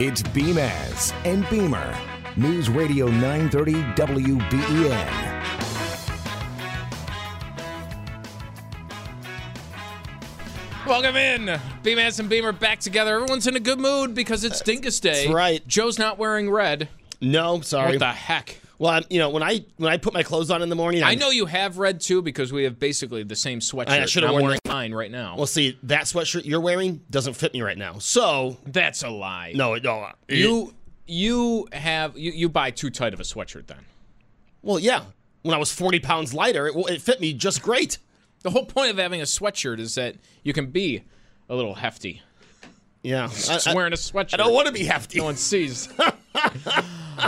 It's Beamaz and Beamer. News Radio 930 WBEN. Welcome in. Beamaz and Beamer back together. Everyone's in a good mood because it's uh, Dingus Day. That's right. Joe's not wearing red. No, sorry. What the heck? Well, I'm, you know, when I when I put my clothes on in the morning, I I'm- know you have red too because we have basically the same sweatshirt. I should've I'm worn mine right now. Well, see, that sweatshirt you're wearing doesn't fit me right now. So That's a lie. no, no. Uh, it- You you have you, you buy too tight of a sweatshirt then. well, yeah. When I was 40 pounds lighter, it, it fit me just great. The whole point of having a sweatshirt is that you can be a little hefty. Yeah, Just I, I- wearing a sweatshirt. I don't want to be hefty. no one sees.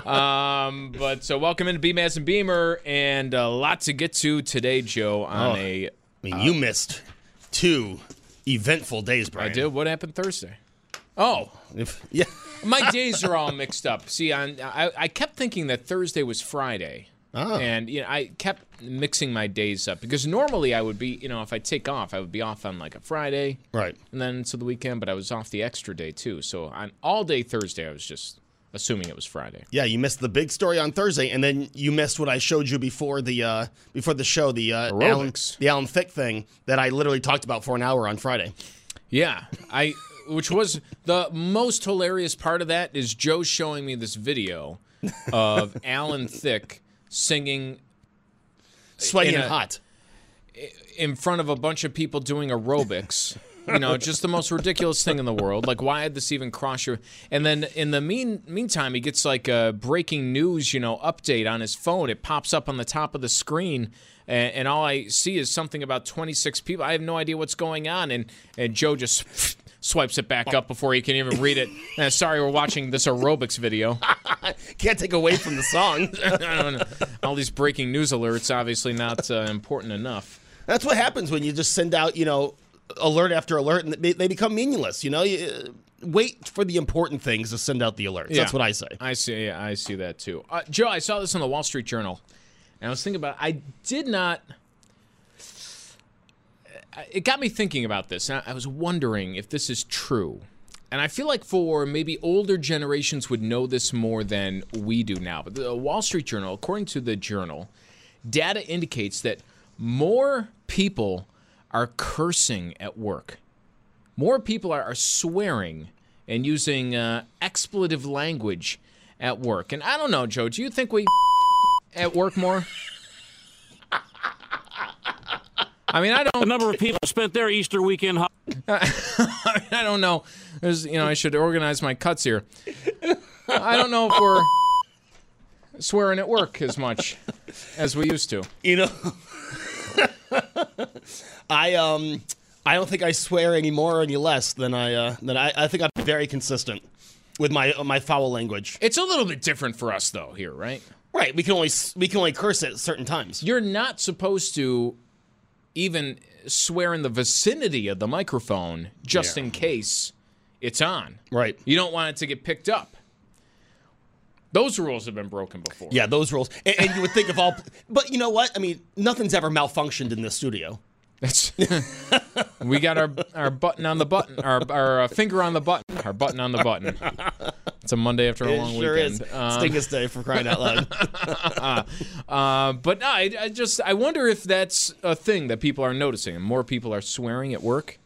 um, but so welcome into Beamaz and Beamer, and a lot to get to today, Joe. On Oh. a I mean, you missed two eventful days, bro. I Brian. did. What happened Thursday? Oh, If, yeah. my days are all mixed up. See, on, I, I kept thinking that Thursday was Friday. Oh. And you know, I kept mixing my days up because normally I would be, you know, if I take off, I would be off on like a Friday, Right. and then to the weekend. But I was off the extra day too, so on all day Thursday, I was just assuming it was Friday. Yeah, you missed the big story on Thursday, and then you missed what I showed you before the uh, before the show, the uh, Alan, the Alan Thicke thing that I literally talked about for an hour on Friday. Yeah, I which was the most hilarious part of that is Joe showing me this video of Alan Thicke singing Sweaty and hot. in front of a bunch of people doing aerobics. You know, just the most ridiculous thing in the world. Like, why had this even cross your? And then in the mean meantime, he gets like a breaking news, you know, update on his phone. It pops up on the top of the screen, and, and all I see is something about 26 people. I have no idea what's going on, and and Joe just swipes it back up before he can even read it. Uh, sorry, we're watching this aerobics video. Can't take away from the song. I don't know. All these breaking news alerts obviously not uh, important enough. That's what happens when you just send out, you know, alert after alert, and they, they become meaningless. You know, you, uh, wait for the important things to send out the alerts. That's what I say. I see. Yeah, I see that too. Uh, Joe, I saw this in the Wall Street Journal, and I was thinking about. I did not. It got me thinking about this. I was wondering if this is true, and I feel like for maybe older generations would know this more than we do now. But the Wall Street Journal, according to the journal, data indicates that more people are cursing at work more people are, are swearing and using uh, expletive language at work. And I don't know, Joe, do you think we at work more? I mean, I don't. number of people spent their Easter weekend. ho- I don't know. There's, you know, I should organize my cuts here. I don't know if we're swearing at work as much as we used to. You know, I um, I don't think I swear any more or any less than I uh, than I. I think I'm very consistent with my my foul language. It's a little bit different for us, though. Here, right? Right. We can only we can only curse at certain times. You're not supposed to even swear in the vicinity of the microphone just in case it's on. Right. You don't want it to get picked up. Those rules have been broken before. Yeah, those rules. And, and you would think of all, but you know what? I mean, nothing's ever malfunctioned in this studio. That's we got our our button on the button, our our uh, finger on the button, our button on the button. It's a Monday after a It long sure weekend. is. Um, Stingus Day for crying out loud. uh, but no, I, I just I wonder if that's a thing that people are noticing. More people are swearing at work.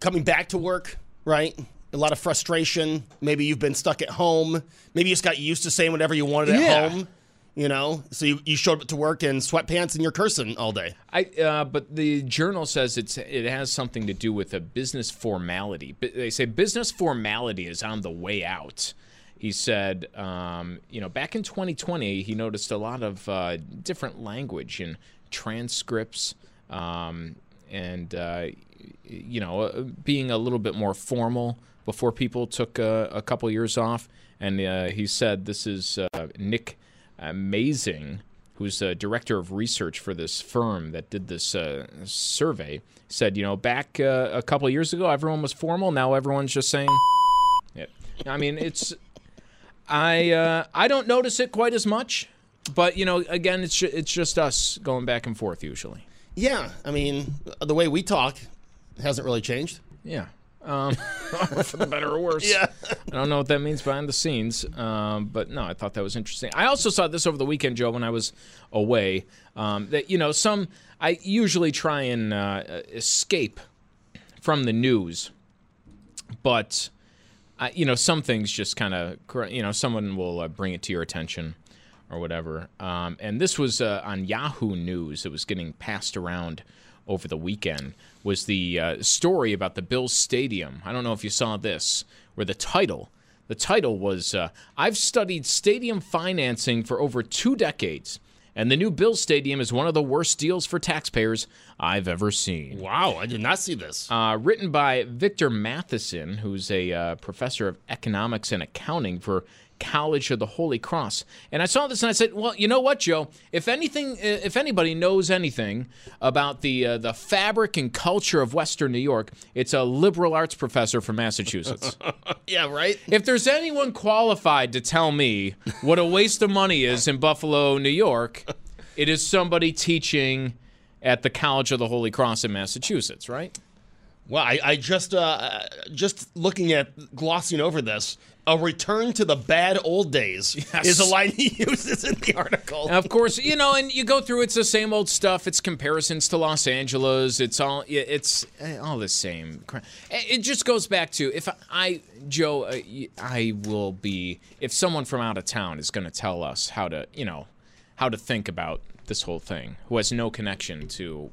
Coming back to work, right? A lot of frustration. Maybe you've been stuck at home. Maybe you just got used to saying whatever you wanted at Yeah. home. You know, so you, you showed up to work in sweatpants and you're cursing all day. I uh, but the journal says it's it has something to do with a business formality. They say business formality is on the way out. He said, um, you know, back in 2020, he noticed a lot of uh, different language in transcripts um, and uh, you know, uh, being a little bit more formal before people took uh, a couple years off. And uh, he said, "This is Nick Amazing." Who's a director of research for this firm that did this uh, survey? Said, you know, back uh, a couple years ago, everyone was formal. Now everyone's just saying. Yeah. I mean, it's I uh, I don't notice it quite as much, but you know, again, it's ju- it's just us going back and forth usually. Yeah, I mean, the way we talk hasn't really changed. Yeah. Um, for the better or worse. Yeah. I don't know what that means behind the scenes, um, but no, I thought that was interesting. I also saw this over the weekend, Joe, when I was away. Um, that you know, some I usually try and uh, escape from the news, but uh, you know, some things just kind of you know, someone will uh, bring it to your attention or whatever. Um, and this was uh, on Yahoo News. It was getting passed around over the weekend. Was the uh, story about the Bills Stadium? I don't know if you saw this, where the title, the title was uh, "I've studied stadium financing for over two decades." And the new Bills Stadium is one of the worst deals for taxpayers I've ever seen. Wow, I did not see this. Uh, written by Victor Matheson, who's a uh, professor of economics and accounting for College of the Holy Cross. And I saw this and I said, "Well, you know what, Joe? If anything, if anybody knows anything about the uh, the fabric and culture of Western New York, it's a liberal arts professor from Massachusetts. yeah, right. if there's anyone qualified to tell me what a waste of money is in Buffalo, New York, it is somebody teaching at the College of the Holy Cross in Massachusetts, right?" Well, I, I just uh, just looking at glossing over this. A return to the bad old days Yes. is a line he uses in the article. Of course, you know, and you go through. It's the same old stuff. It's comparisons to Los Angeles. It's all. It's eh, all the same. Eh, It just goes back to if I, Joe, I will be if someone from out of town is going to tell us how to, you know, how to think about this whole thing, who has no connection to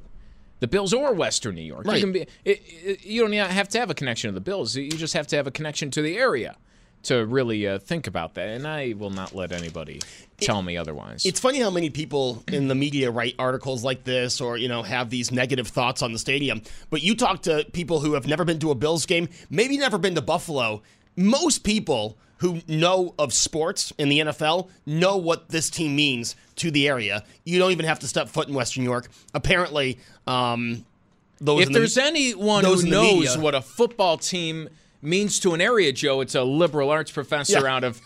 the Bills or Western New York. Right. You can be. It, it, you don't have to have a connection to the Bills. You just have to have a connection to the area. To really uh, think about that, and I will not let anybody tell me otherwise. It's funny how many people in the media write articles like this or, you know, have these negative thoughts on the stadium. But you talk to people who have never been to a Bills game, maybe never been to Buffalo. Most people who know of sports in the NFL know what this team means to the area. You don't even have to step foot in Western New York. Apparently, um, those if the- there's anyone who knows media- what a football team means to an area, Joe, it's a liberal arts professor Yeah. out of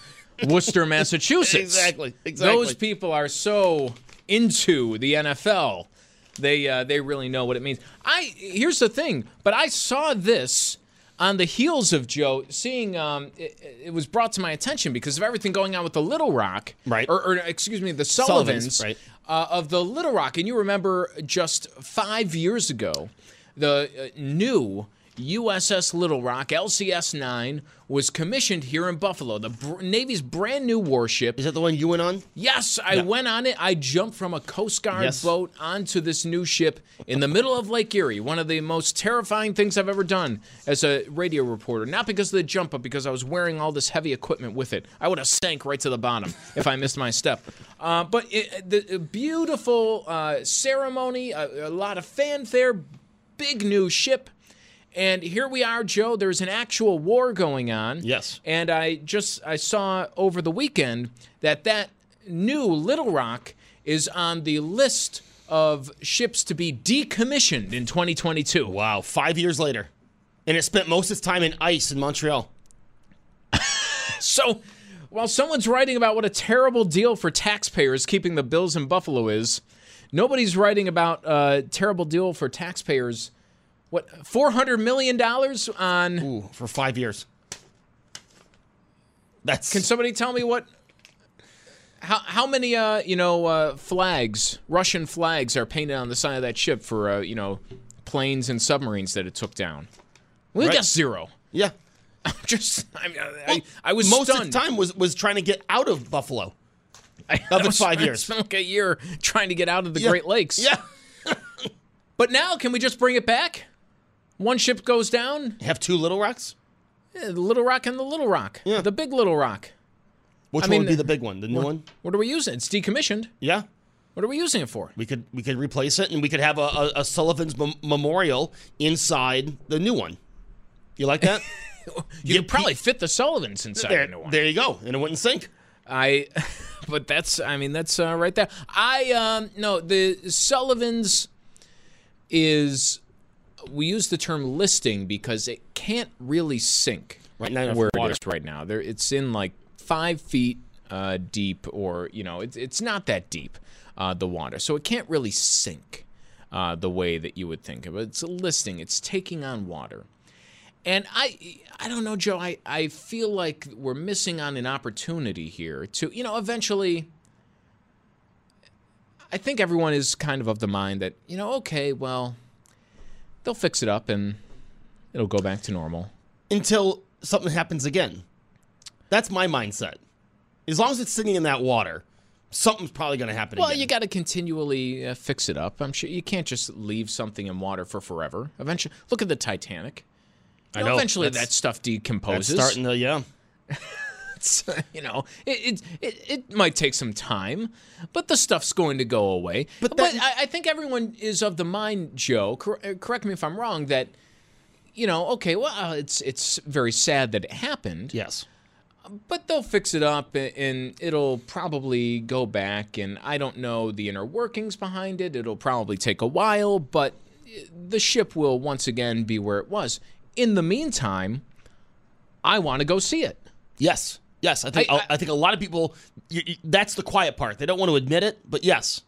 Worcester, Massachusetts. Exactly, exactly. Those people are so into the NFL. They uh, they really know what it means. I here's the thing, but I saw this on the heels of Joe seeing. Um, it, it was brought to my attention because of everything going on with the Little Rock, Right. Or, or excuse me, the Sullivans, Sullivans, right. uh, of the Little Rock. And you remember just five years ago, the uh, new USS Little Rock, LCS 9, was commissioned here in Buffalo. The br- Navy's brand new warship. Is that the one you went on? Yes, I went on it. I jumped from a Coast Guard Yes. boat onto this new ship in the middle of Lake Erie. One of the most terrifying things I've ever done as a radio reporter. Not because of the jump, but because I was wearing all this heavy equipment with it. I would have sank right to the bottom if I missed my step. Uh, but it, the a beautiful uh, ceremony, a, a lot of fanfare, big new ship. And here we are, Joe. There's an actual war going on. Yes. And I just I saw over the weekend that that new Little Rock is on the list of ships to be decommissioned in 2022. Wow, five years later. And it spent most of its time in ice in Montreal. So, while someone's writing about what a terrible deal for taxpayers keeping the Bills in Buffalo is, nobody's writing about a terrible deal for taxpayers. What 400 million dollars on? Ooh, for five years. That's Can somebody tell me what? How, how many uh you know uh, flags Russian flags are painted on the side of that ship for uh, you know planes and submarines that it took down? We Right. got zero. yeah. I'm Just I, mean, I, I was most stunned. of the time was was trying to get out of Buffalo. I, of I was- five I years. spent like a year trying to get out of the Yeah. Great Lakes. Yeah. But now, can we just bring it back? One ship goes down, Have two Little Rocks? eh, the Little Rock and the Little Rock, Yeah. the Big Little Rock. Which I one mean, would be the big one? The new one? What are we using? It's decommissioned. Yeah. What are we using it for? We could we could replace it, and we could have a, a, a Sullivan's mem- memorial inside the new one. You like that? You could probably fit the Sullivans inside there, the new one. there you go, and it wouldn't sink. I, but that's I mean that's uh, right there. I um no the Sullivan's is we use the term listing because it can't really sink Right now, where water. it is right now. There it's in like five feet uh, deep, or you know it's it's not that deep uh, the water, so it can't really sink uh, the way that you would think of it. It's a listing. It's taking on water. And I I don't know, Joe. I, I feel like we're missing on an opportunity here to, you know, eventually I think everyone is kind of of the mind that, you know, okay, well, they'll fix it up and it'll go back to normal. until something happens again. That's my mindset. As long as it's sitting in that water, something's probably going to happen Well, again. you got to continually uh, fix it up. I'm sure you can't just leave something in water for forever. Eventually, look at the Titanic. You I know, know. Eventually, That's- that stuff That's decomposes. starting to, yeah. It's, you know, it, it it might take some time, but the stuff's going to go away. But, that- I, I think everyone is of the mind, Joe. Cor- uh, correct me if I'm wrong. That you know, okay, well, it's it's very sad that it happened, Yes. but they'll fix it up and it'll probably go back. And I don't know the inner workings behind it. It'll probably take a while, but uh, the ship will once again be where it was. In the meantime, I want to go see it. Yes. Yes. I think I- I, I- think a lot of people. You, you- that's the quiet part. They don't want to admit it, but yes.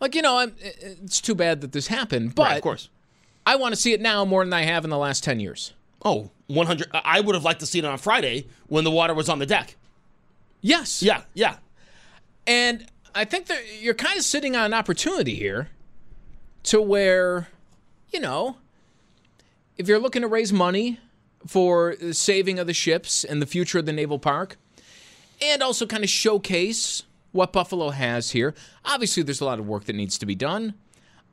Like you know, I'm, it's too bad that this happened, but Right, of course. I want to see it now more than I have in the last ten years. Oh, 100. I I would have liked to see it on Friday when the water was on the deck. Yes. Yeah. Yeah. And I think that you're kind of sitting on an opportunity here to where, you know, if you're looking to raise money for the saving of the ships and the future of the naval park, and also kind of showcase what Buffalo has here. Obviously, there's a lot of work that needs to be done.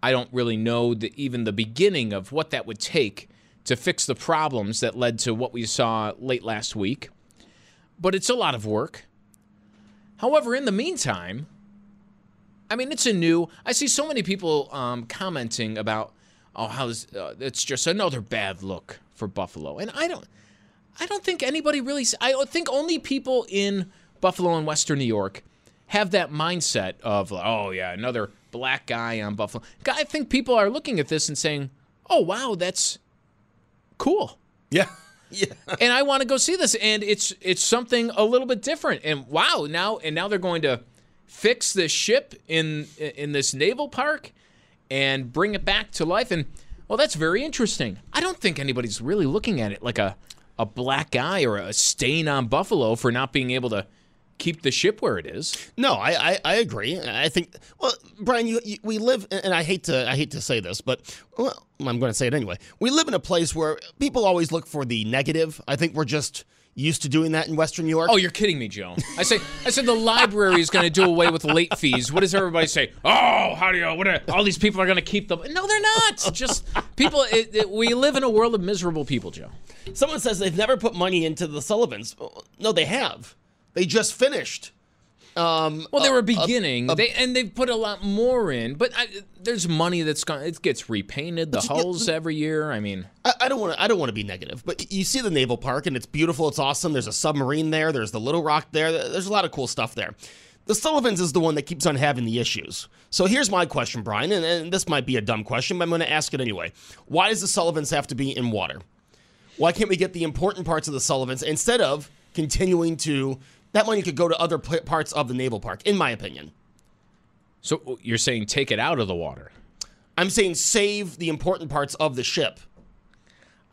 I don't really know the, even the beginning of what that would take to fix the problems that led to what we saw late last week. But it's a lot of work. However, in the meantime, I mean, it's a new. I see so many people um, commenting about, oh, how's uh, it's just another bad look for Buffalo, and I don't, I don't think anybody really. I think only people in Buffalo and Western New York have that mindset of, oh yeah, another black guy on Buffalo. I think people are looking at this and saying, oh wow, that's cool Yeah. Yeah. and I want to go see this. And it's it's something a little bit different. And wow, now and now they're going to fix this ship in in this naval park and bring it back to life. And well, that's very interesting. I don't think anybody's really looking at it like a a black guy or a stain on Buffalo for not being able to keep the ship where it is. No, I, I, I agree. I think well, Brian, you, you we live, and I hate to I hate to say this, but well, I'm going to say it anyway. We live in a place where people always look for the negative. I think we're just used to doing that in Western New York. Oh, you're kidding me, Joe. I say I said the library is going to do away with late fees. What does everybody say? Oh, how do you? What? Are, all these people are going to keep them? No, they're not. Just people. It, it, we live in a world of miserable people, Joe. Someone says they've never put money into the Sullivans. No, they have. They just finished. Um, Well, they were beginning, they and they've put a lot more in, but I, there's money that's gone. It gets repainted, the hulls every year. I mean, I, I don't want to. I don't want to be negative, but you see the naval park and it's beautiful. It's awesome. There's a submarine there. There's the Little Rock there. There's a lot of cool stuff there. The Sullivans is the one that keeps on having the issues. So here's my question, Brian, and, and this might be a dumb question, but I'm going to ask it anyway. Why does the Sullivans have to be in water? Why can't we get the important parts of the Sullivans instead of continuing to? That money could go to other parts of the naval park, in my opinion. so you're saying take it out of the water? I'm saying save the important parts of the ship.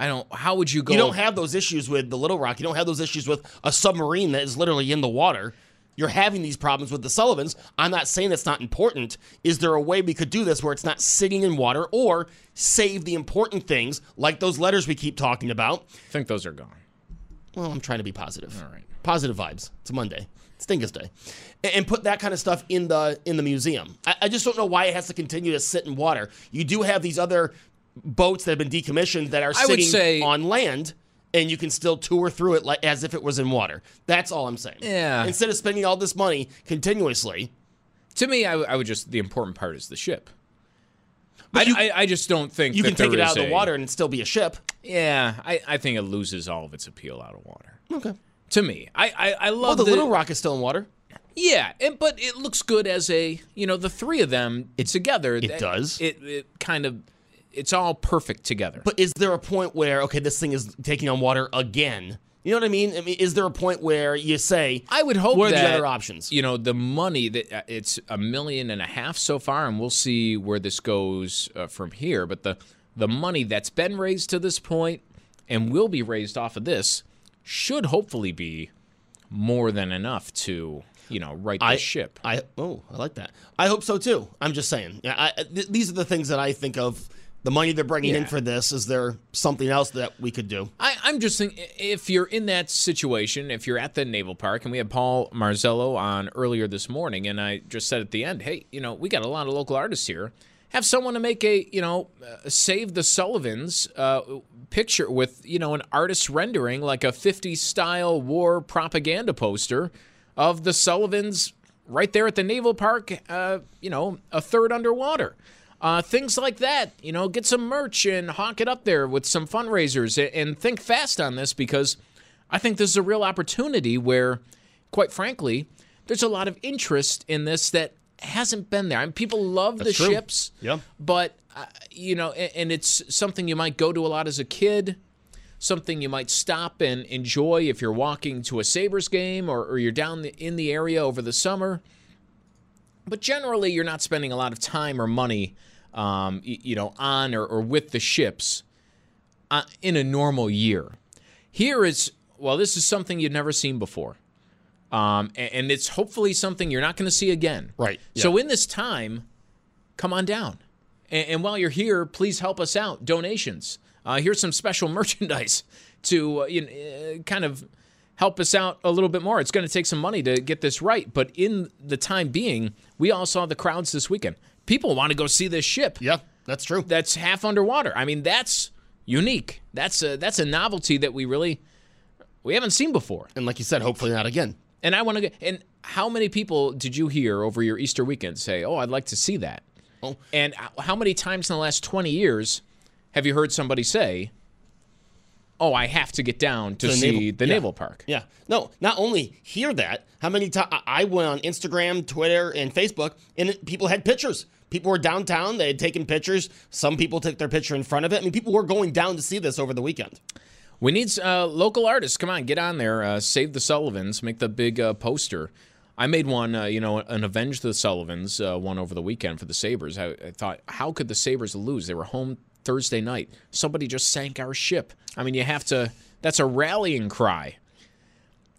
I don't. How would you go? You don't have those issues with the Little Rock. You don't have those issues with a submarine that is literally in the water. You're having these problems with the Sullivans. I'm not saying it's not important. Is there a way we could do this where it's not sitting in water or save the important things like those letters we keep talking about? I think those are gone. Well, I'm trying to be positive. All right. Positive vibes. It's Monday. It's Dingus Day. And, and put that kind of stuff in the in the museum. I, I just don't know why it has to continue to sit in water. You do have these other boats that have been decommissioned that are sitting say- on land and you can still tour through it like as if it was in water. That's all I'm saying. Yeah. Instead of spending all this money continuously, To me, I, I would just the important part is the ship. I, you- I, I just don't think You can take it out of the a- water and still be a ship. Yeah, I, I think it loses all of its appeal out of water. Okay. To me, I I, I Well, love the Little Rock is still in water. Yeah, and, but it looks good as a you know the three of them it's together. it does. It, it kind of it's all perfect together. But is there a point where okay, this thing is taking on water again? You know what I mean? I mean, is there a point where you say, I would hope what are that the other options? You know, the money that uh, it's a million and a half so far, and we'll see where this goes uh, from here. But the the money that's been raised to this point and will be raised off of this should hopefully be more than enough to you know right the I ship. I oh, I like that. I hope so too. I'm just saying. Yeah, I, th- these are the things that I think of. The money they're bringing in for this. Is there something else that we could do? I, I'm just thinking if you're in that situation, if you're at the naval park, and we had Paul Marzello on earlier this morning, and I just said at the end, hey, you know, we got a lot of local artists here. Have someone to make a, you know, uh, save the Sullivans uh, picture with, you know, an artist rendering like a 50s style war propaganda poster of the Sullivans right there at the naval park, uh, you know, a third underwater. Uh, things like that, you know, get some merch and hawk it up there with some fundraisers and, and think fast on this because I think this is a real opportunity where, quite frankly, there's a lot of interest in this that hasn't been there. I mean, people love the true. ships, Yeah. but uh, you know, and, and it's something you might go to a lot as a kid. Something you might stop and enjoy if you're walking to a Sabres game or, or you're down the, in the area over the summer but generally you're not spending a lot of time or money um, y- you know on or, or with the ships uh, in a normal year here is well this is something you've never seen before um, a- and, it's hopefully something you're not going to see again Right, so in this time come on down and, and while you're here please help us out donations uh, here's some special merchandise to uh, you know, uh, kind of help us out a little bit more. It's going to take some money to get this right, but in the time being, we all saw the crowds this weekend. People want to go see this ship Yeah, that's true. that's half underwater. I mean, that's unique. That's a that's a novelty that we really we haven't seen before. and like you said, hopefully not again. And I want to and how many people did you hear over your Easter weekend say, "Oh, I'd like to see that"? Oh. And how many times in the last 20 years have you heard somebody say, "Oh, I have to get down to The see naval- the yeah. naval park"? Yeah. No, not only hear that, how many times I went on Instagram, Twitter, and Facebook, and people had pictures. People were downtown. They had taken pictures. Some people took their picture in front of it. I mean, people were going down to see this over the weekend. We need uh, local artists. Come on, get on there. Uh, save the Sullivans. Make the big uh, poster. I made one, uh, you know, an Avenge the Sullivans uh, one over the weekend for the Sabres. I, I thought, how could the Sabres lose? They were home Thursday night. Somebody just sank our ship. I mean, you have to, that's a rallying cry.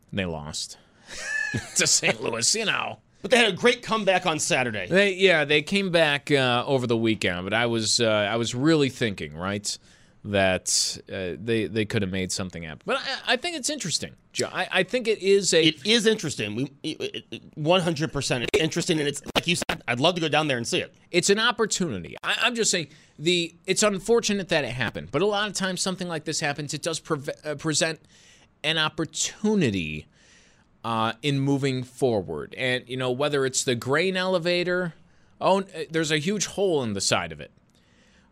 And they lost to St. Louis, you know. But they had a great comeback on Saturday. They, yeah, they came back uh, over the weekend, but I was uh, I was really thinking, right, that uh, they they could have made something happen. But I, I think it's interesting. Joe. I, I think it is a It is interesting. We, one hundred percent interesting, and it's like you said. I'd love to go down there and see it. it's an opportunity. I, I'm just saying the it's unfortunate that it happened, but a lot of times something like this happens. It does preve- uh, present an opportunity uh, in moving forward, and you know whether it's the grain elevator. Oh, uh, there's a huge hole in the side of it.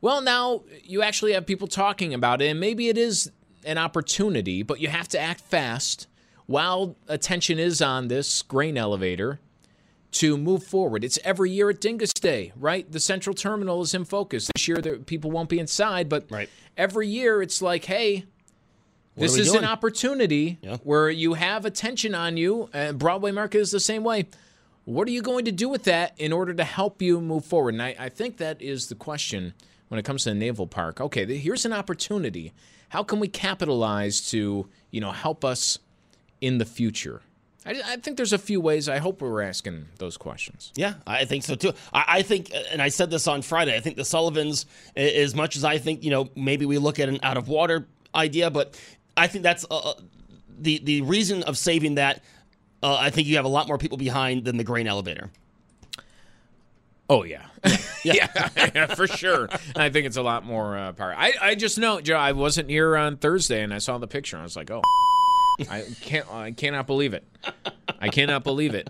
Well, now you actually have people talking about it, and maybe it is an opportunity, but you have to act fast while attention is on this grain elevator to move forward. It's every year at Dingus Day, right? The central terminal is in focus. This year, the, people won't be inside, but Right. every year it's like, hey, this is doing? an opportunity Yeah. where you have attention on you, and Broadway Market is the same way. What are you going to do with that in order to help you move forward? And I, I think that is the question when it comes to the naval park. Okay, here's an opportunity. How can we capitalize to, you know, help us in the future? I, I think there's a few ways. I hope we're asking those questions. Yeah, I think so too. I, I think, and I said this on Friday. I think the Sullivans, as much as I think, you know, maybe we look at an out of water idea, but I think that's uh, the the reason of saving that. Uh, I think you have a lot more people behind than the grain elevator. Oh yeah, yeah, yeah, for sure. I think it's a lot more uh, power. I, I just know, Joe. I wasn't here on Thursday, and I saw the picture. and I was like, oh, I can't, I cannot believe it. I cannot believe it.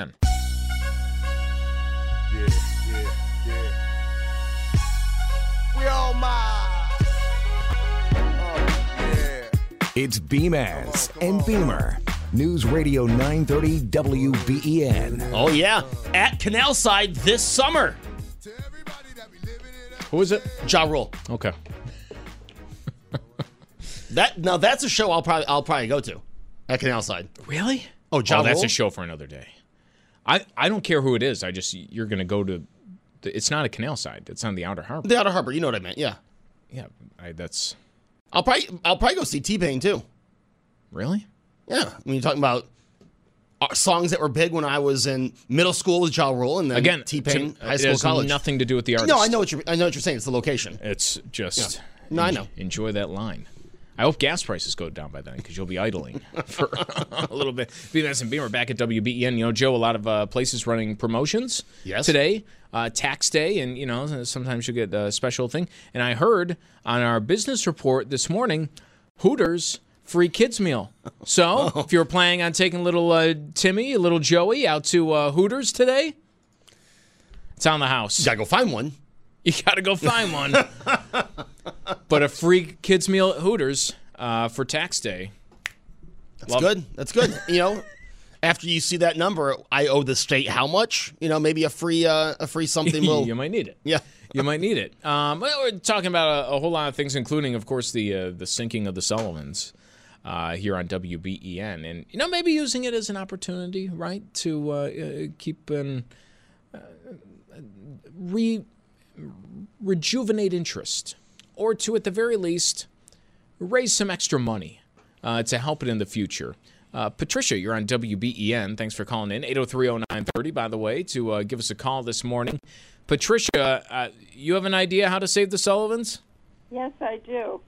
Yeah, yeah, yeah. We all my. Oh, yeah. It's Beamaz and Beamer. News Radio 930 WBEN. Oh yeah, at Canalside this summer. Who is it? Ja Rule. Okay. That now that's a show I'll probably I'll probably go to at Canalside. Really? Oh, Ja oh, that's Rule? a show for another day. I, I don't care who it is. I just you're going to go to. The, it's not a canal side. It's on the outer harbor. The Outer Harbor. You know what I meant? Yeah. Yeah, I, that's I'll probably I'll probably go see T-Pain too. really. Yeah. When you're talking about uh, songs that were big when I was in middle school with Ja Rule and then Again, T-Pain high it school has college. nothing to do with the artist. No, I know what you're I know what you're saying. It's the location. It's just. Yeah. No, I know. Enjoy that line. I hope gas prices go down by then because you'll be idling for a little bit. BMS and Beamer back at WBEN. You know, Joe, a lot of uh, places running promotions Yes. today, uh, tax day, and you know sometimes you get a special thing. And I heard on our business report this morning, Hooters free kids meal. So if you're planning on taking little uh, Timmy, little Joey out to uh, Hooters today, it's on the house. You gotta go find one. You got to go find one. but a free kids meal at Hooters uh, for tax day. That's good. That's good. you know, after you see that number, I owe the state how much? You know, maybe a free uh, a free something will. you might need it. yeah. You might need it. Um, well, we're talking about a, a whole lot of things, including, of course, the uh, the sinking of the Sullivans uh, here on WBEN, and you know maybe using it as an opportunity, right, to uh, uh, keep and uh, re rejuvenate interest, or to at the very least raise some extra money uh, to help it in the future. Uh, Patricia, you're on WBEN. Thanks for calling in. 8030930, by the way, to uh, give us a call this morning. Patricia, uh, you have an idea how to save the Sullivans? Yes, I do.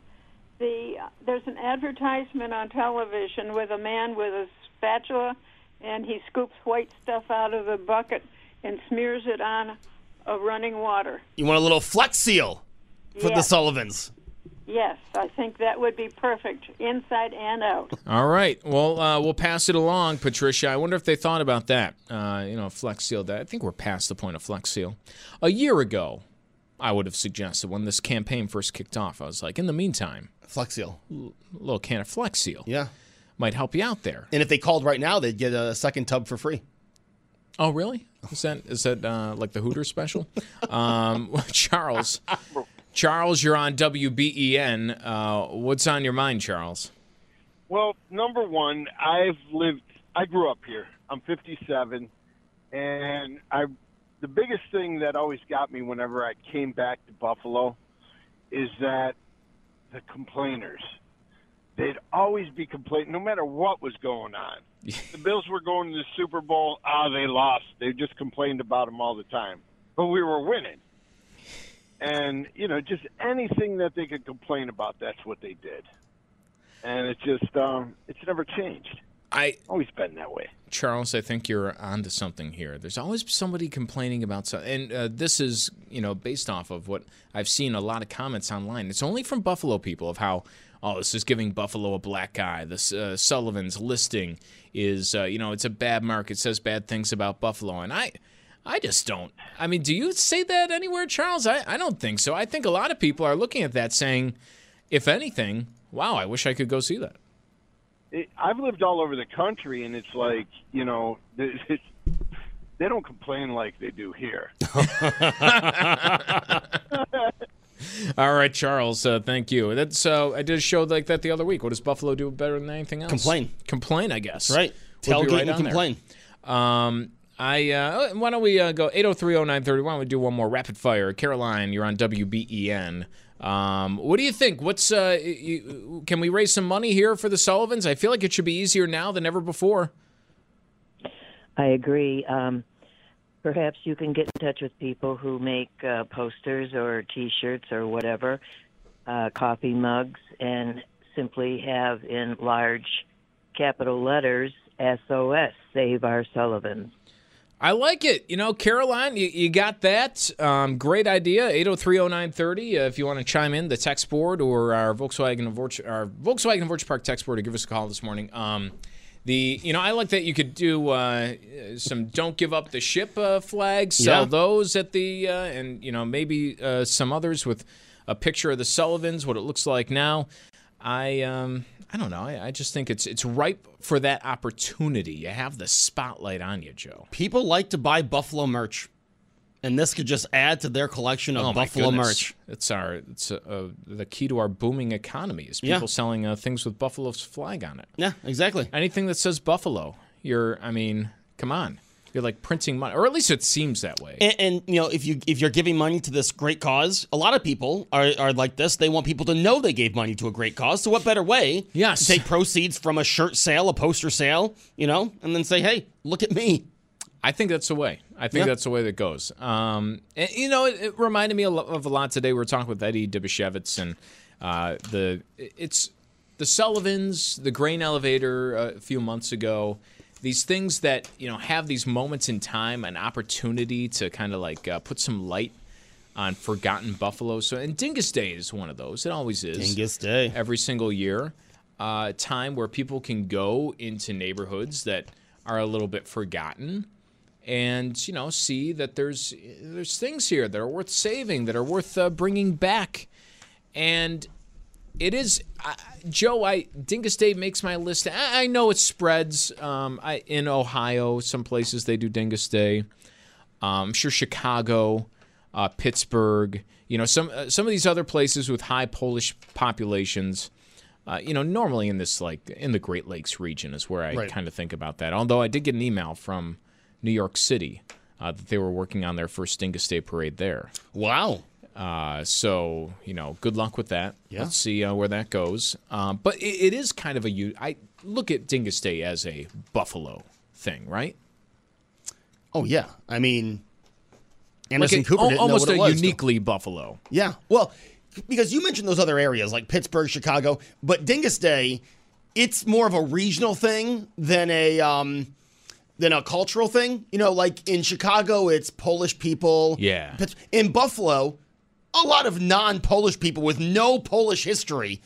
The there's an advertisement on television with a man with a spatula, and he scoops white stuff out of the bucket and smears it on a running water. You want a little flex seal for the Sullivans. Yes, I think that would be perfect, inside and out. All right. Well, uh, we'll pass it along, Patricia. I wonder if they thought about that. Uh, you know, Flex Seal. That I think we're past the point of Flex Seal. A year ago, I would have suggested when this campaign first kicked off. I was like, in the meantime, Flex seal. a little can of Flex Seal Yeah. might help you out there. And if they called right now, they'd get a second tub for free. Oh, really? Is that is that uh, like the Hooters special? um, Charles, Charles, you're on WBEN. Uh, what's on your mind, Charles? Well, number one, I've lived. I grew up here. I'm 57, and I. The biggest thing that always got me whenever I came back to Buffalo is that the complainers. They'd always be complaining, no matter what was going on. the Bills were going to the Super Bowl. Ah, they lost. They just complained about them all the time, but we were winning. And you know, just anything that they could complain about, that's what they did and it's just um, it's never changed. I Always been that way. Charles, I think you're onto something here. There's always somebody complaining about something, and uh, this is, you know, based off of what I've seen a lot of comments online. It's only from Buffalo people of how, oh, this is giving Buffalo a black eye. This uh, Sullivan's listing is, uh, you know, it's a bad mark. It says bad things about Buffalo, and I, I just don't. I mean, do you say that anywhere, Charles? I, I don't think so. I think a lot of people are looking at that saying, if anything, wow, I wish I could go see that. It, I've lived all over the country, and it's like you know, it, it, they don't complain like they do here. All right, Charles. Uh, thank you. That's uh, I did a show like that the other week. What does Buffalo do better than anything else? Complain. Complain, I guess. Right. Would be Tailgate right and on there. complain. Um, I uh, why don't we uh, go 8030930? Why don't we do one more rapid fire? Caroline, you're on WBEN. Um, what do you think? What's uh, you, can we raise some money here for the Sullivans? I feel like it should be easier now than ever before. I agree. Um, perhaps you can get in touch with people who make uh, posters or T-shirts or whatever, uh, coffee mugs, and simply have in large capital letters SOS, Save Our Sullivans. I like it. You know, Caroline, you, you got that. Um, great idea. 8030930. Uh, if you want to chime in, the text board or our Volkswagen of Orchard, our Volkswagen of Orchard Park text board, or give us a call this morning. Um, the you know I like that you could do uh, some don't give up the ship uh, flags, sell Yeah. those at the uh, and you know maybe uh, some others with a picture of the Sullivans, what it looks like now. I um I don't know. I, I just think it's it's ripe for that opportunity. You have the spotlight on you, Joe. People like to buy Buffalo merch, and this could just add to their collection of Oh, Buffalo merch. It's our it's uh, uh, the key to our booming economy is Yeah. people selling uh, things with Buffalo's flag on it. Yeah, exactly. Anything that says Buffalo, you're I mean, come on, you're like printing money, or at least it seems that way. And, and you know, if you if you're giving money to this great cause, a lot of people are, are like this. They want people to know they gave money to a great cause. So what better way? Yes. To take proceeds from a shirt sale, a poster sale, you know, and then say, "Hey, look at me." I think that's the way. I think Yeah. that's the way that goes. Um, and, you know, it, it reminded me of a lot today. We were talking with Eddie Dobosiewicz and uh, the it's the Sullivans, the grain elevator uh, a few months ago. These things that you know have these moments in time, an opportunity to kind of like uh, put some light on forgotten buffalo. So, and Dingus Day is one of those. It always is. Dingus Day. every single year. Uh, time where people can go into neighborhoods that are a little bit forgotten and you know see that there's there's things here that are worth saving that are worth uh, bringing back and it is I Joe. I Dingus Day makes my list. I, I know it spreads. Um, I in Ohio, some places they do Dingus Day. Um, I'm sure Chicago, uh, Pittsburgh. You know some uh, some of these other places with high Polish populations. Uh, you know, normally in this like in the Great Lakes region is where I Right. kind of think about that. Although I did get an email from New York City uh, that they were working on their first Dingus Day parade there. Wow. Uh, so you know, good luck with that. Yeah. Let's see uh, where that goes. Um, but it, it is kind of a u- I look at Dingus Day as a Buffalo thing, right? Oh yeah. I mean, Like Anderson a- Cooper al- didn't almost know a what it was. uniquely Buffalo. Yeah. Well, because you mentioned those other areas like Pittsburgh, Chicago, but Dingus Day, it's more of a regional thing than a um than a cultural thing. You know, like in Chicago, it's Polish people. Yeah. In Buffalo, a lot of non-Polish people with no Polish history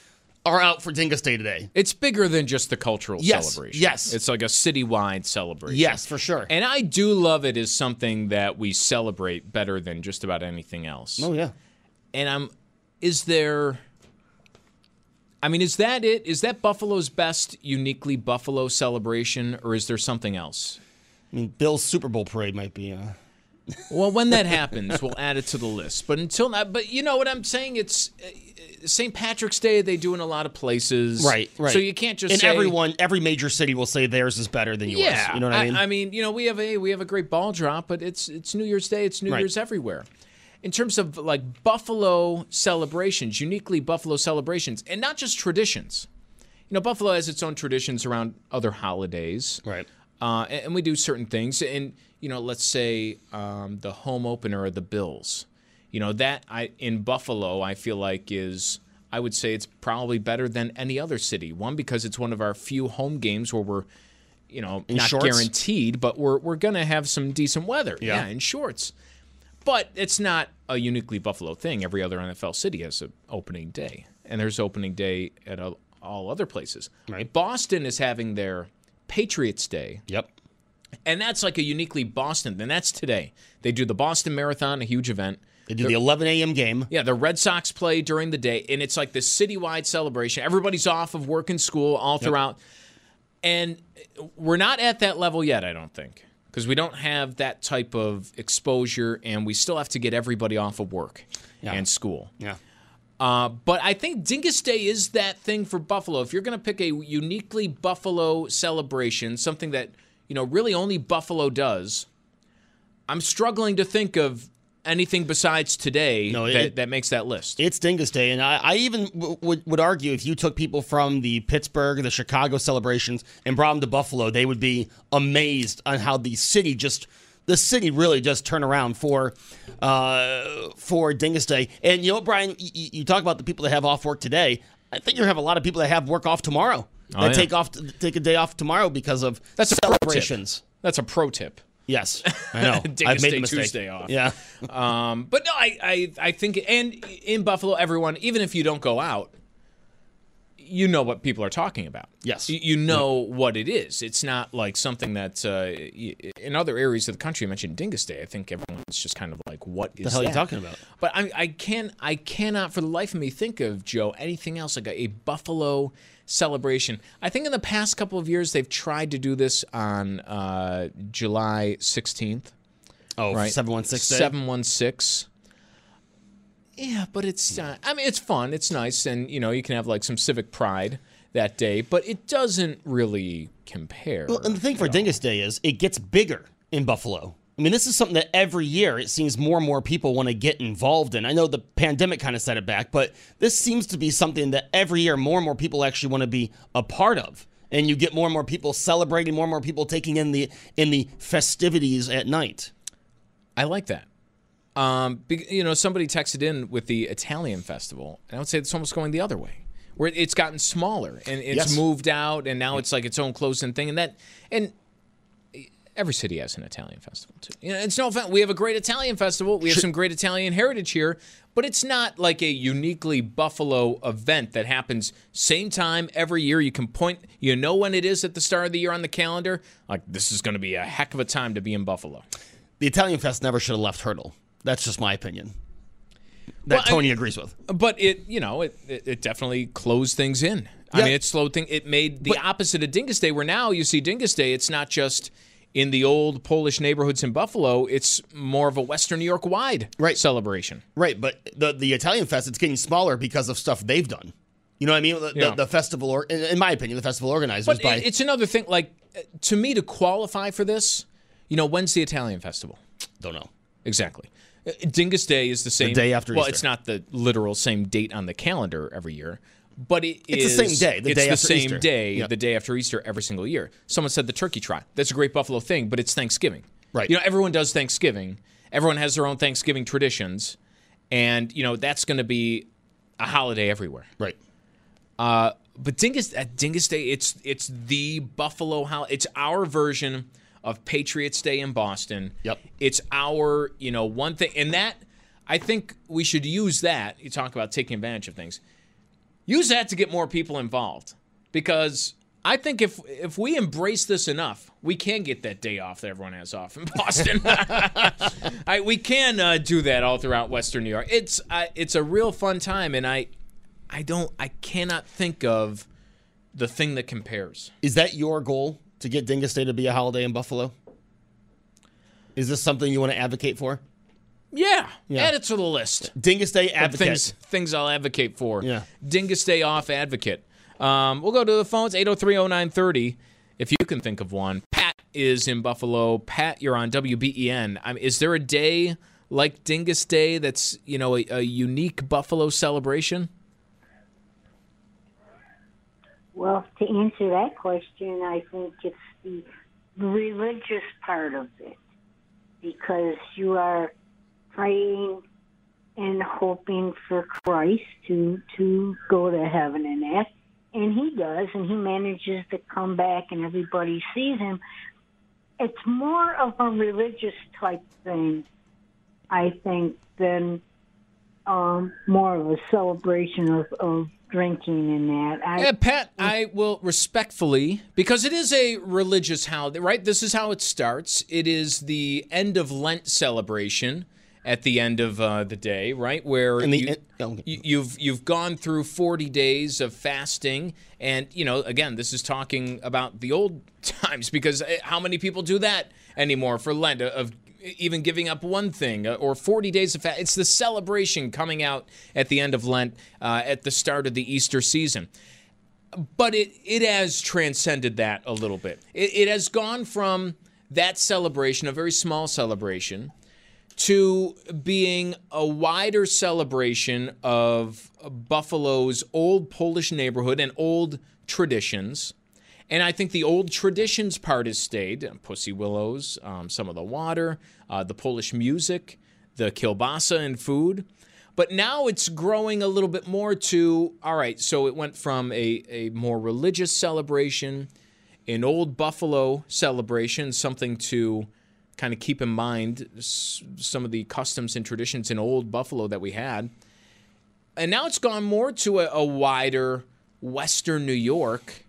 are out for Dingus Day today. It's bigger than just the cultural Yes, celebration. yes. It's like a citywide celebration. Yes, for sure. And I do love it as something that we celebrate better than just about anything else. Oh yeah. And I'm is there I mean, is that it? Is that Buffalo's best uniquely Buffalo celebration or is there something else? I mean, Bill's Super Bowl parade might be. Uh... Well, when that happens, we'll add it to the list. But until now, but you know what I'm saying? It's uh, St. Patrick's Day. They do in a lot of places, Right, right. So you can't just and say, everyone, every major city will say theirs is better than yours. Yeah, you know what I, mean. I mean, you know, we have a we have a great ball drop, but it's it's New Year's Day. It's New Right. Year's everywhere. In terms of like Buffalo celebrations, uniquely Buffalo celebrations, and not just traditions. You know, Buffalo has its own traditions around other holidays, right? Uh, and, and we do certain things. And you know, let's say um, the home opener of the Bills. You know that I in Buffalo, I feel like is I would say it's probably better than any other city. One because it's one of our few home games where we're you know, In not shorts? guaranteed, but we're we're gonna have some decent weather. Yeah. in shorts. But it's not a uniquely Buffalo thing. Every other NFL city has an opening day, and there's opening day at all other places. Right. Boston is having their Patriots Day. Yep. And that's like a uniquely Boston. And that's today. They do the Boston Marathon, a huge event. They do the 11 a.m. game. Yeah, the Red Sox play during the day, and it's like this citywide celebration. Everybody's off of work and school all throughout. And we're not at that level yet, I don't think, because we don't have that type of exposure, and we still have to get everybody off of work Yeah. and school. Yeah. Uh, but I think Dingus Day is that thing for Buffalo. If you're going to pick a uniquely Buffalo celebration, something that you know really only Buffalo does, I'm struggling to think of anything besides today No, that, it- that makes that list. It's Dingus Day, and I, I even w- would would argue if you took people from the Pittsburgh, the Chicago celebrations, and brought them to Buffalo, they would be amazed on how the city just the city really does turn around for uh, for Dingus Day. And you know, Brian, you, you talk about the people that have off work today. I think you have a lot of people that have work off tomorrow. Oh, that yeah. take off take a day off tomorrow because of That's a pro tip. celebrations. That's a pro tip. Yes, I know. I've made Day mistake. Tuesday off. Yeah. Um, but no, I, I, I think, and in Buffalo, everyone, even if you don't go out, you know what people are talking about. Yes. You, know what it is. It's not like something that uh, in other areas of the country. You mentioned Dingus Day. I think everyone's just kind of like, what is the hell are you talking about? But I, I can I cannot for the life of me think of Joe anything else like a, a Buffalo celebration. I think in the past couple of years they've tried to do this on uh, July 16th. Oh, right? 716 day? 716. Yeah, but it's uh, I mean it's fun, it's nice and you know, you can have like some civic pride that day, but it doesn't really compare. Well, and the thing for Dingus Day is it gets bigger in Buffalo. I mean, this is something that every year it seems more and more people want to get involved in. I know the pandemic kind of set it back, but this seems to be something that every year more and more people actually want to be a part of. And you get more and more people celebrating, more and more people taking in the in the festivities at night. I like that. Um, be- you know, somebody texted in with the Italian festival, and I would say it's almost going the other way, where it's gotten smaller and it's Yes. moved out, and now it's like its own closed-in thing, and that, and every city has an Italian festival too. You know, it's no offense. We have a great Italian festival. We have some great Italian heritage here, but it's not like a uniquely Buffalo event that happens same time every year. You can point, you know when it is at the start of the year on the calendar. Like this is going to be a heck of a time to be in Buffalo. The Italian Fest never should have left Hertel. That's just my opinion. That Well, I- Tony agrees with. But it, you know, it, it, it definitely closed things in. I mean, it slowed thing. It made the opposite of Dingus Day, where now you see Dingus Day. It's not just in the old Polish neighborhoods in Buffalo. It's more of a Western New York wide Right. celebration. Right, but the the Italian Fest it's getting smaller because of stuff they've done. You know what I mean? The, Yeah. the, the festival, or in, in my opinion, the festival organizers But by it's another thing. Like uh, to me, to qualify for this, you know, when's the Italian festival? don't know. Exactly. Dingus Day is the same day after Well, Easter. it's not the literal same date on the calendar every year, but it It's the same day, the it's day the after same Easter. day, Yep. the day after Easter every single year. Someone said the turkey trot. That's a great Buffalo thing, but it's Thanksgiving. Right. You know, everyone does Thanksgiving. Everyone has their own Thanksgiving traditions, and you know that's going to be a holiday everywhere. Right. Uh, but Dingus at Dingus Day, it's it's the Buffalo holiday. It's our version of Patriots Day in Boston. Yep. It's our you know one thing, and that I think we should use that. You talk about taking advantage of things. Use that to get more people involved, because I think if if we embrace this enough, we can get that day off that everyone has off in Boston. I, we can uh, do that all throughout Western New York. It's uh, it's a real fun time, and I I don't I cannot think of the thing that compares. Is that your goal to get Dingus Day to be a holiday in Buffalo? Is this something you want to advocate for? Yeah, Yeah. add it to the list. Dingus Day advocate. Things things I'll advocate for. Yeah. Dingus Day off advocate. Um, we'll go to the phones 8030930 if you can think of one. Pat is in Buffalo. Pat, you're on WBEN. I mean, is there a day like Dingus Day that's you know a, a unique Buffalo celebration? Well, to answer that question, I think it's the religious part of it because you are praying and hoping for Christ to to go to heaven and that, and he does, and he manages to come back, and everybody sees him. It's more of a religious type thing, I think, than um, more of a celebration of, of drinking and that. I, Yeah, Pat, I will respectfully, because it is a religious holiday, right? This is how it starts. It is the end of Lent celebration at the end of uh, the day, right? Where the- you, oh, you- you've you've gone through 40 days of fasting, and you know, again, this is talking about the old times because uh, how many people do that anymore for Lent of even giving up one thing uh, or 40 days of fast. It's the celebration coming out at the end of Lent, uh, at the start of the Easter season but it it has transcended that a little bit. It, it has gone from that celebration, a very small celebration, to being a wider celebration of Buffalo's old Polish neighborhood and old traditions. And I think the old traditions part has stayed. uh, Pussy Willows, um, some of the water, uh, the Polish music, the kielbasa and food. But now it's growing a little bit more to all right, so it went from a, a more religious celebration, an old Buffalo celebration, something to kind of keep in mind some of the customs and traditions in old Buffalo that we had. And now it's gone more to a, a wider Western New York,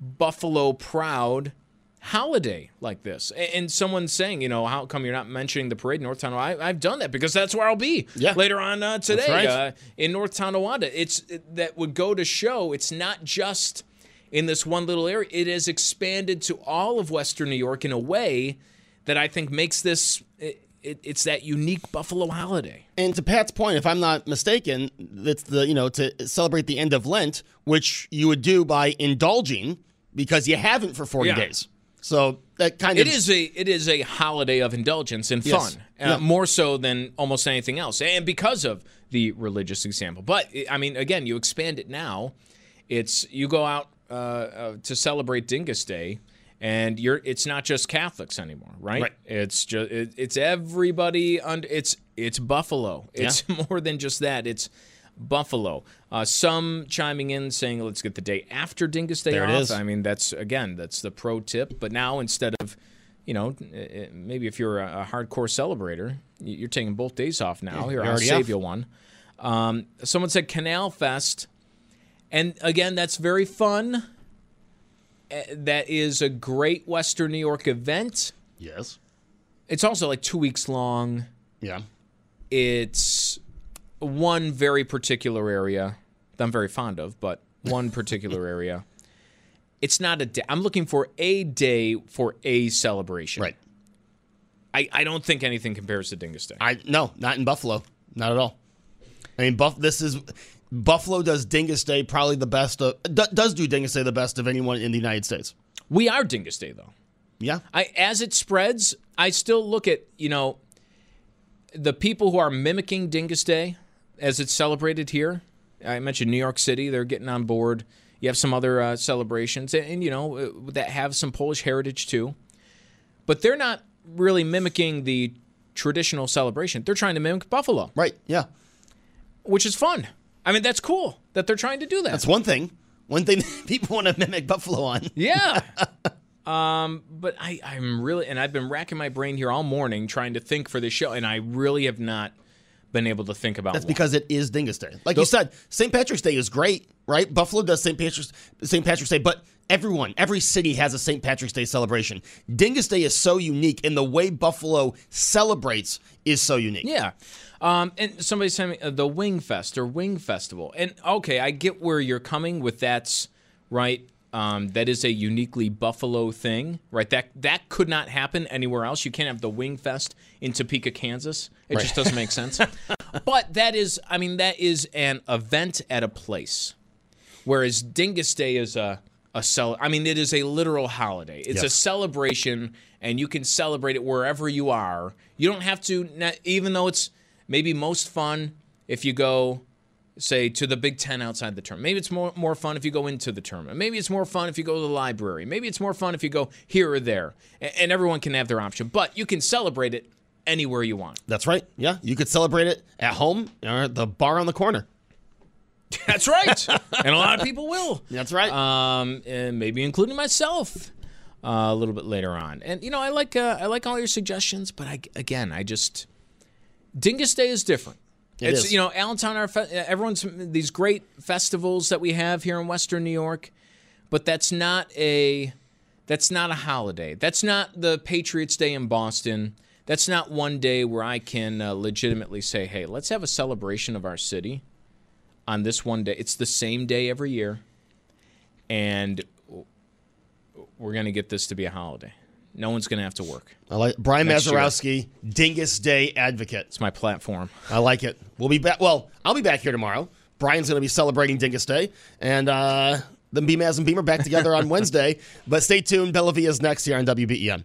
Buffalo proud holiday like this. And someone's saying, you know, how come you're not mentioning the parade in North Tonawanda? I, I've done that because that's where I'll be Yeah. later on uh, today right. uh, in North Tonawanda. It's it, that would go to show it's not just in this one little area. It has expanded to all of Western New York in a way that I think makes this. It, it, it's that unique Buffalo holiday. And to Pat's point, if I'm not mistaken, that's the you know to celebrate the end of Lent, which you would do by indulging because you haven't for 40 Yeah. days. So that kind of is a it is a holiday of indulgence and Yes. fun, Yeah. uh, more so than almost anything else, and because of the religious example. But I mean, again, you expand it now. It's you go out uh, uh, to celebrate Dingus Day, and you're it's not just Catholics anymore, right? Right. It's just it, it's everybody under it's it's Buffalo. It's more than just that. It's Buffalo. Uh, some chiming in saying, "Let's get the day after Dingus Day There off." is. I mean, that's again, that's the pro tip. But now instead of, you know, uh, maybe if you're a, hardcore celebrator, you're taking both days off now. Here, I'll save have. you one. Um, someone said Canal Fest, and again, that's very fun. Uh, That is a great Western New York event. yes, It's also like two weeks long. yeah, It's one very particular area that I'm very fond of, but one particular area. It's not a day. I'm looking for a day for a celebration. right. I, I don't think anything compares to Dingus Day. I no, not in Buffalo, not at all. I mean, Buff. This is Buffalo does Dingus Day probably the best. Of, d- does do Dingus Day the best of anyone in the United States. We are Dingus Day though. Yeah, I as it spreads, I still look at, you know, the people who are mimicking Dingus Day as it's celebrated here. I mentioned New York City, they're getting on board. You have some other uh, celebrations and, and you know uh, that have some Polish heritage too. But they're not really mimicking the traditional celebration. They're trying to mimic Buffalo, right. Yeah, which is fun. I mean, that's cool that they're trying to do that. that's one thing. One thing people want to mimic Buffalo on. Yeah. um, but I, I'm really, and I've been racking my brain here all morning trying to think for this show, and I really have not been able to think about That's because it is Dingus Day. Like you said, St. Patrick's Day is great, right? Buffalo does St. Patrick's St. Patrick's Day, but everyone, every city has a St. Patrick's Day celebration. Dingus Day is so unique, and the way Buffalo celebrates is so unique. Yeah. Um, and somebody sent me uh, the Wing Fest or Wing Festival. And okay, I get where you're coming with that's right. Um, that is a uniquely Buffalo thing, right? That that could not happen anywhere else. You can't have the Wing Fest in Topeka, Kansas. It just doesn't make sense. but that is, I mean, that is an event at a place. Whereas Dingus Day is a a cel- I mean, it is a literal holiday. It's a celebration, and you can celebrate it wherever you are. You don't have to, even though it's maybe most fun if you go, say, to the Big Ten outside the tournament. Maybe it's more more fun if you go into the tournament. Maybe it's more fun if you go to the library. Maybe it's more fun if you go here or there. And everyone can have their option, but you can celebrate it anywhere you want. That's right. Yeah, you could celebrate it at home or at the bar on the corner. That's right, and a lot of people will. That's right. um, and maybe including myself uh, a little bit later on. And you know, I like uh, I like all your suggestions, but I, again, I just Dingus Day is different. It it's is. you know Allentown. Our fe- everyone's these great festivals that we have here in Western New York, but that's not a that's not a holiday. That's not the Patriots Day in Boston. That's not one day where I can uh, legitimately say, "Hey, let's have a celebration of our city on this one day." It's the same day every year, and we're going to get this to be a holiday. No one's going to have to work. I like Brian. Mazurowski, Dingus Day advocate. It's my platform. I like it. We'll be back. Well, I'll be back here tomorrow. Brian's going to be celebrating Dingus Day, and uh, then Beamaz and Beamer back together on Wednesday. But stay tuned. Bella Villa is next here on WBEN.